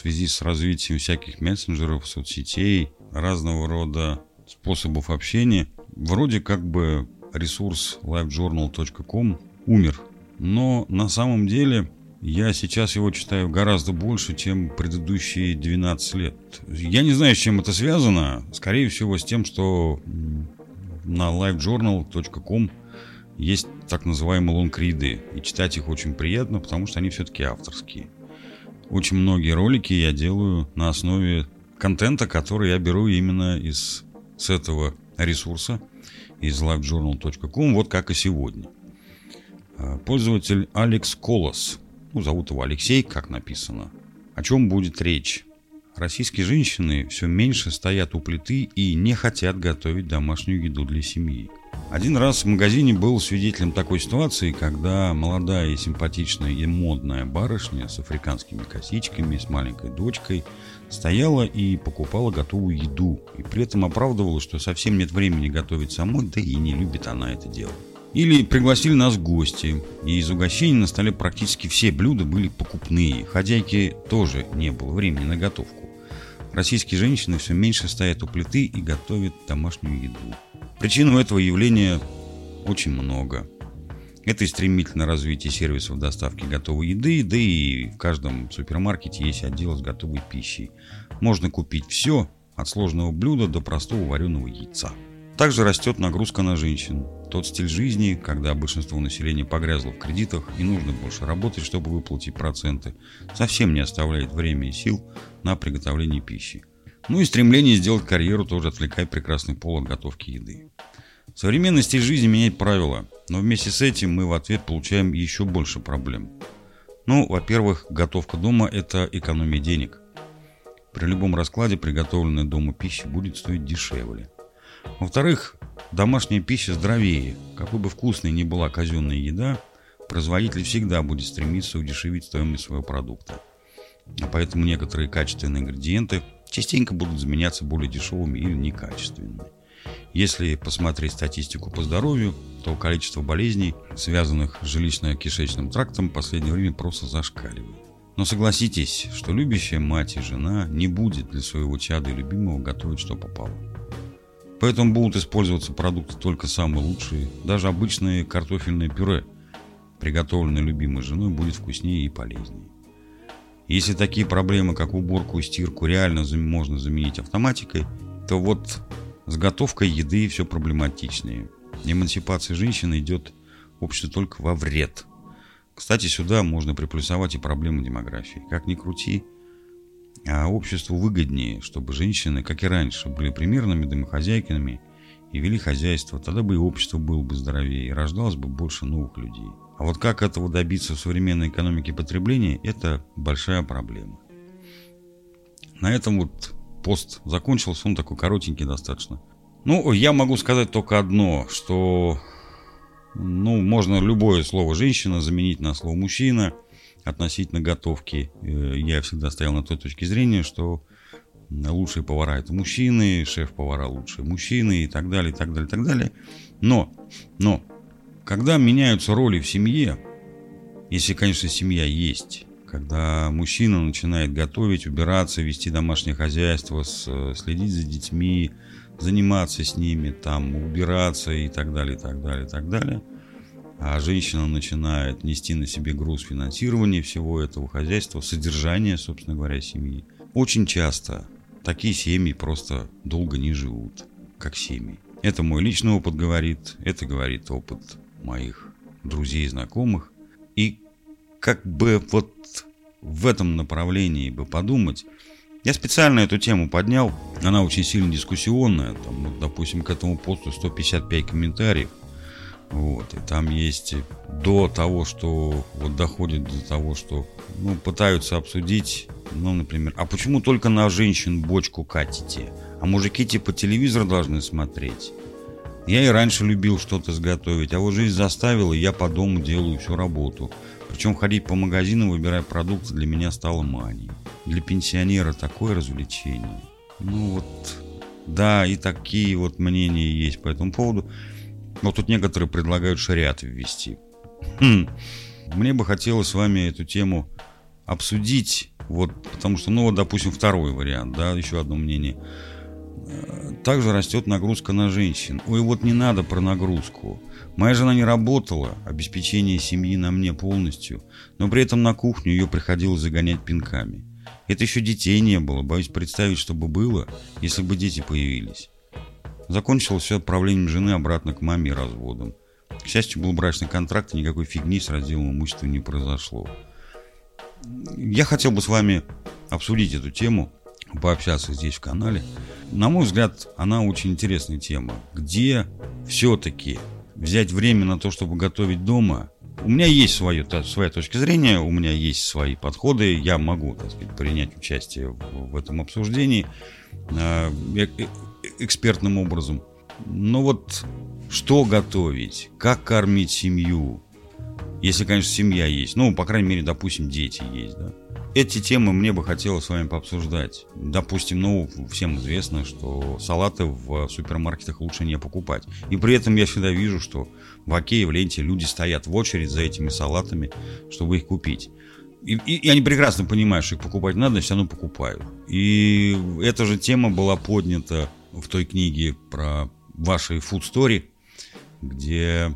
связи с развитием всяких мессенджеров, соцсетей, разного рода способов общения, вроде как бы ресурс livejournal.com умер. Но на самом деле я сейчас его читаю гораздо больше, чем предыдущие 12 лет. Я не знаю, с чем это связано. Скорее всего, с тем, что на livejournal.com есть так называемые лонгриды. И читать их очень приятно, потому что они все-таки авторские. Очень многие ролики я делаю на основе контента, который я беру именно из с этого ресурса, из livejournal.com, вот как и сегодня. А, пользователь Алекс Колос, ну, зовут его Алексей, как написано. О чем будет речь? Российские женщины все меньше стоят у плиты и не хотят готовить домашнюю еду для семьи. Один раз в магазине был свидетелем такой ситуации, когда молодая и симпатичная и модная барышня с африканскими косичками, с маленькой дочкой стояла и покупала готовую еду, и при этом оправдывала, что совсем нет времени готовить самой, да и не любит она это делать. Или пригласили нас в гости, и из угощений на столе практически все блюда были покупные. Хозяйки тоже не было времени на готовку. Российские женщины все меньше стоят у плиты и готовят домашнюю еду. Причин у этого явления очень много. Это и стремительное развитие сервисов доставки готовой еды, да и в каждом супермаркете есть отдел с готовой пищей. Можно купить все, от сложного блюда до простого вареного яйца. Также растет нагрузка на женщин. Тот стиль жизни, когда большинство населения погрязло в кредитах и нужно больше работать, чтобы выплатить проценты, совсем не оставляет время и сил на приготовление пищи. Ну и стремление сделать карьеру тоже отвлекает прекрасный пол от готовки еды. Современный стиль жизни меняет правила, но вместе с этим мы в ответ получаем еще больше проблем. Ну, во-первых, готовка дома – это экономия денег. При любом раскладе приготовленная дома пища будет стоить дешевле. Во-вторых, домашняя пища здоровее. Какой бы вкусной ни была казенная еда, производитель всегда будет стремиться удешевить стоимость своего продукта. А поэтому некоторые качественные ингредиенты частенько будут заменяться более дешевыми или некачественными. Если посмотреть статистику по здоровью, то количество болезней, связанных с жилищно-кишечным трактом, в последнее время просто зашкаливает. Но согласитесь, что любящая мать и жена не будет для своего чада и любимого готовить что попало. Поэтому будут использоваться продукты только самые лучшие. Даже обычное картофельное пюре, приготовленное любимой женой, будет вкуснее и полезнее. Если такие проблемы, как уборку и стирку, реально можно заменить автоматикой, то вот с готовкой еды все проблематичнее. Эмансипация женщины идет обществу только во вред. Кстати, сюда можно приплюсовать и проблему демографии. Как ни крути, а обществу выгоднее, чтобы женщины, как и раньше, были примерными домохозяйками и вели хозяйство. Тогда бы и общество было бы здоровее, и рождалось бы больше новых людей. А вот как этого добиться в современной экономике потребления, это большая проблема. На этом вот пост закончился, он такой коротенький достаточно. Ну, я могу сказать только одно, что ну, можно любое слово «женщина» заменить на слово «мужчина» относительно готовки. Э, я всегда стоял на той точке зрения, что лучшие повара это мужчины, шеф-повара лучшие мужчины и так далее, и так далее, и так далее. Но, но, когда меняются роли в семье, если, конечно, семья есть, когда мужчина начинает готовить, убираться, вести домашнее хозяйство, следить за детьми, заниматься с ними, там, убираться и так далее, и так далее, и так далее – а женщина начинает нести на себе груз финансирования всего этого хозяйства, содержания, собственно говоря, семьи. Очень часто такие семьи просто долго не живут, как семьи. Это мой личный опыт говорит, это говорит опыт моих друзей и знакомых. И как бы вот в этом направлении бы подумать, я специально эту тему поднял, она очень сильно дискуссионная, там, вот, допустим, к этому посту 155 комментариев, вот, и там есть до того, что вот доходит до того, что ну, пытаются обсудить, ну, например, а почему только на женщин бочку катите? А мужики типа телевизор должны смотреть. Я и раньше любил что-то сготовить, а вот жизнь заставила, и я по дому делаю всю работу. Причем ходить по магазинам, выбирая продукты, для меня стало манией. Для пенсионера такое развлечение. Ну вот, да, и такие вот мнения есть по этому поводу. Вот тут некоторые предлагают шариат ввести. Хм. Мне бы хотелось с вами эту тему обсудить, вот, потому что, ну вот, допустим, второй вариант, да, еще одно мнение. Э, также растет нагрузка на женщин. Ой, вот не надо про нагрузку. Моя жена не работала, обеспечение семьи на мне полностью, но при этом на кухню ее приходилось загонять пинками. Это еще детей не было, боюсь представить, что бы было, если бы дети появились. Закончилось все отправлением жены обратно к маме и разводом. К счастью, был брачный контракт, и никакой фигни с разделом имущества не произошло. Я хотел бы с вами обсудить эту тему, пообщаться здесь в канале. На мой взгляд, она очень интересная тема. Где все-таки взять время на то, чтобы готовить дома? У меня есть свое, своя точка зрения, у меня есть свои подходы, я могу, так сказать, принять участие в, в этом обсуждении э, э, э экспертным образом. Но вот что готовить, как кормить семью, если, конечно, семья есть. Ну, по крайней мере, допустим, дети есть, да. Эти темы мне бы хотелось с вами пообсуждать. Допустим, ну, всем известно, что салаты в супермаркетах лучше не покупать. И при этом я всегда вижу, что в Окее, в ленте люди стоят в очередь за этими салатами, чтобы их купить. И, и, и они прекрасно понимают, что их покупать надо, все равно покупают. И эта же тема была поднята в той книге про ваши food story, где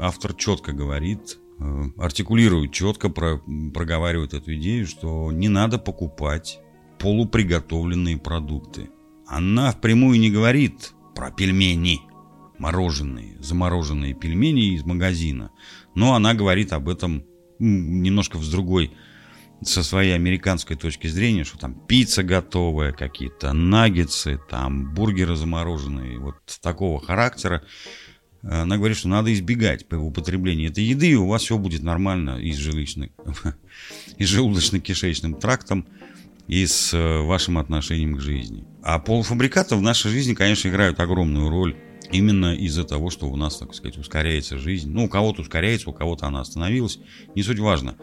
автор четко говорит, э, артикулирует четко, про, проговаривает эту идею, что не надо покупать полуприготовленные продукты. Она впрямую не говорит про пельмени, мороженые, замороженные пельмени из магазина. Но она говорит об этом немножко с другой, со своей американской точки зрения, что там пицца готовая, какие-то наггетсы, там бургеры замороженные, вот такого характера. Она говорит, что надо избегать употребления этой еды, и у вас все будет нормально и с, жилищным, и с желудочно-кишечным трактом, и с э, вашим отношением к жизни. А полуфабрикаты в нашей жизни, конечно, играют огромную роль именно из-за того, что у нас, так сказать, ускоряется жизнь. Ну, у кого-то ускоряется, у кого-то она остановилась. Не суть важно.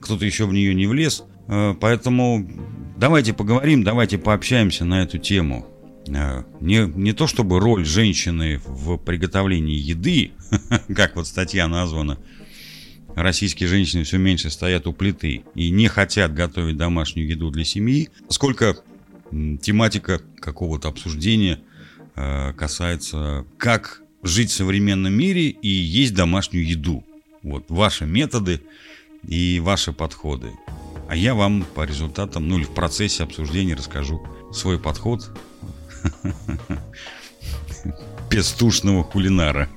Кто-то еще в нее не влез. Э, поэтому давайте поговорим, давайте пообщаемся на эту тему. Э, не, не то чтобы роль женщины в приготовлении еды, как вот статья названа, российские женщины все меньше стоят у плиты и не хотят готовить домашнюю еду для семьи, сколько тематика какого-то обсуждения э, касается, как жить в современном мире и есть домашнюю еду. Вот ваши методы и ваши подходы. А я вам по результатам, ну или в процессе обсуждения расскажу свой подход пестушного кулинара.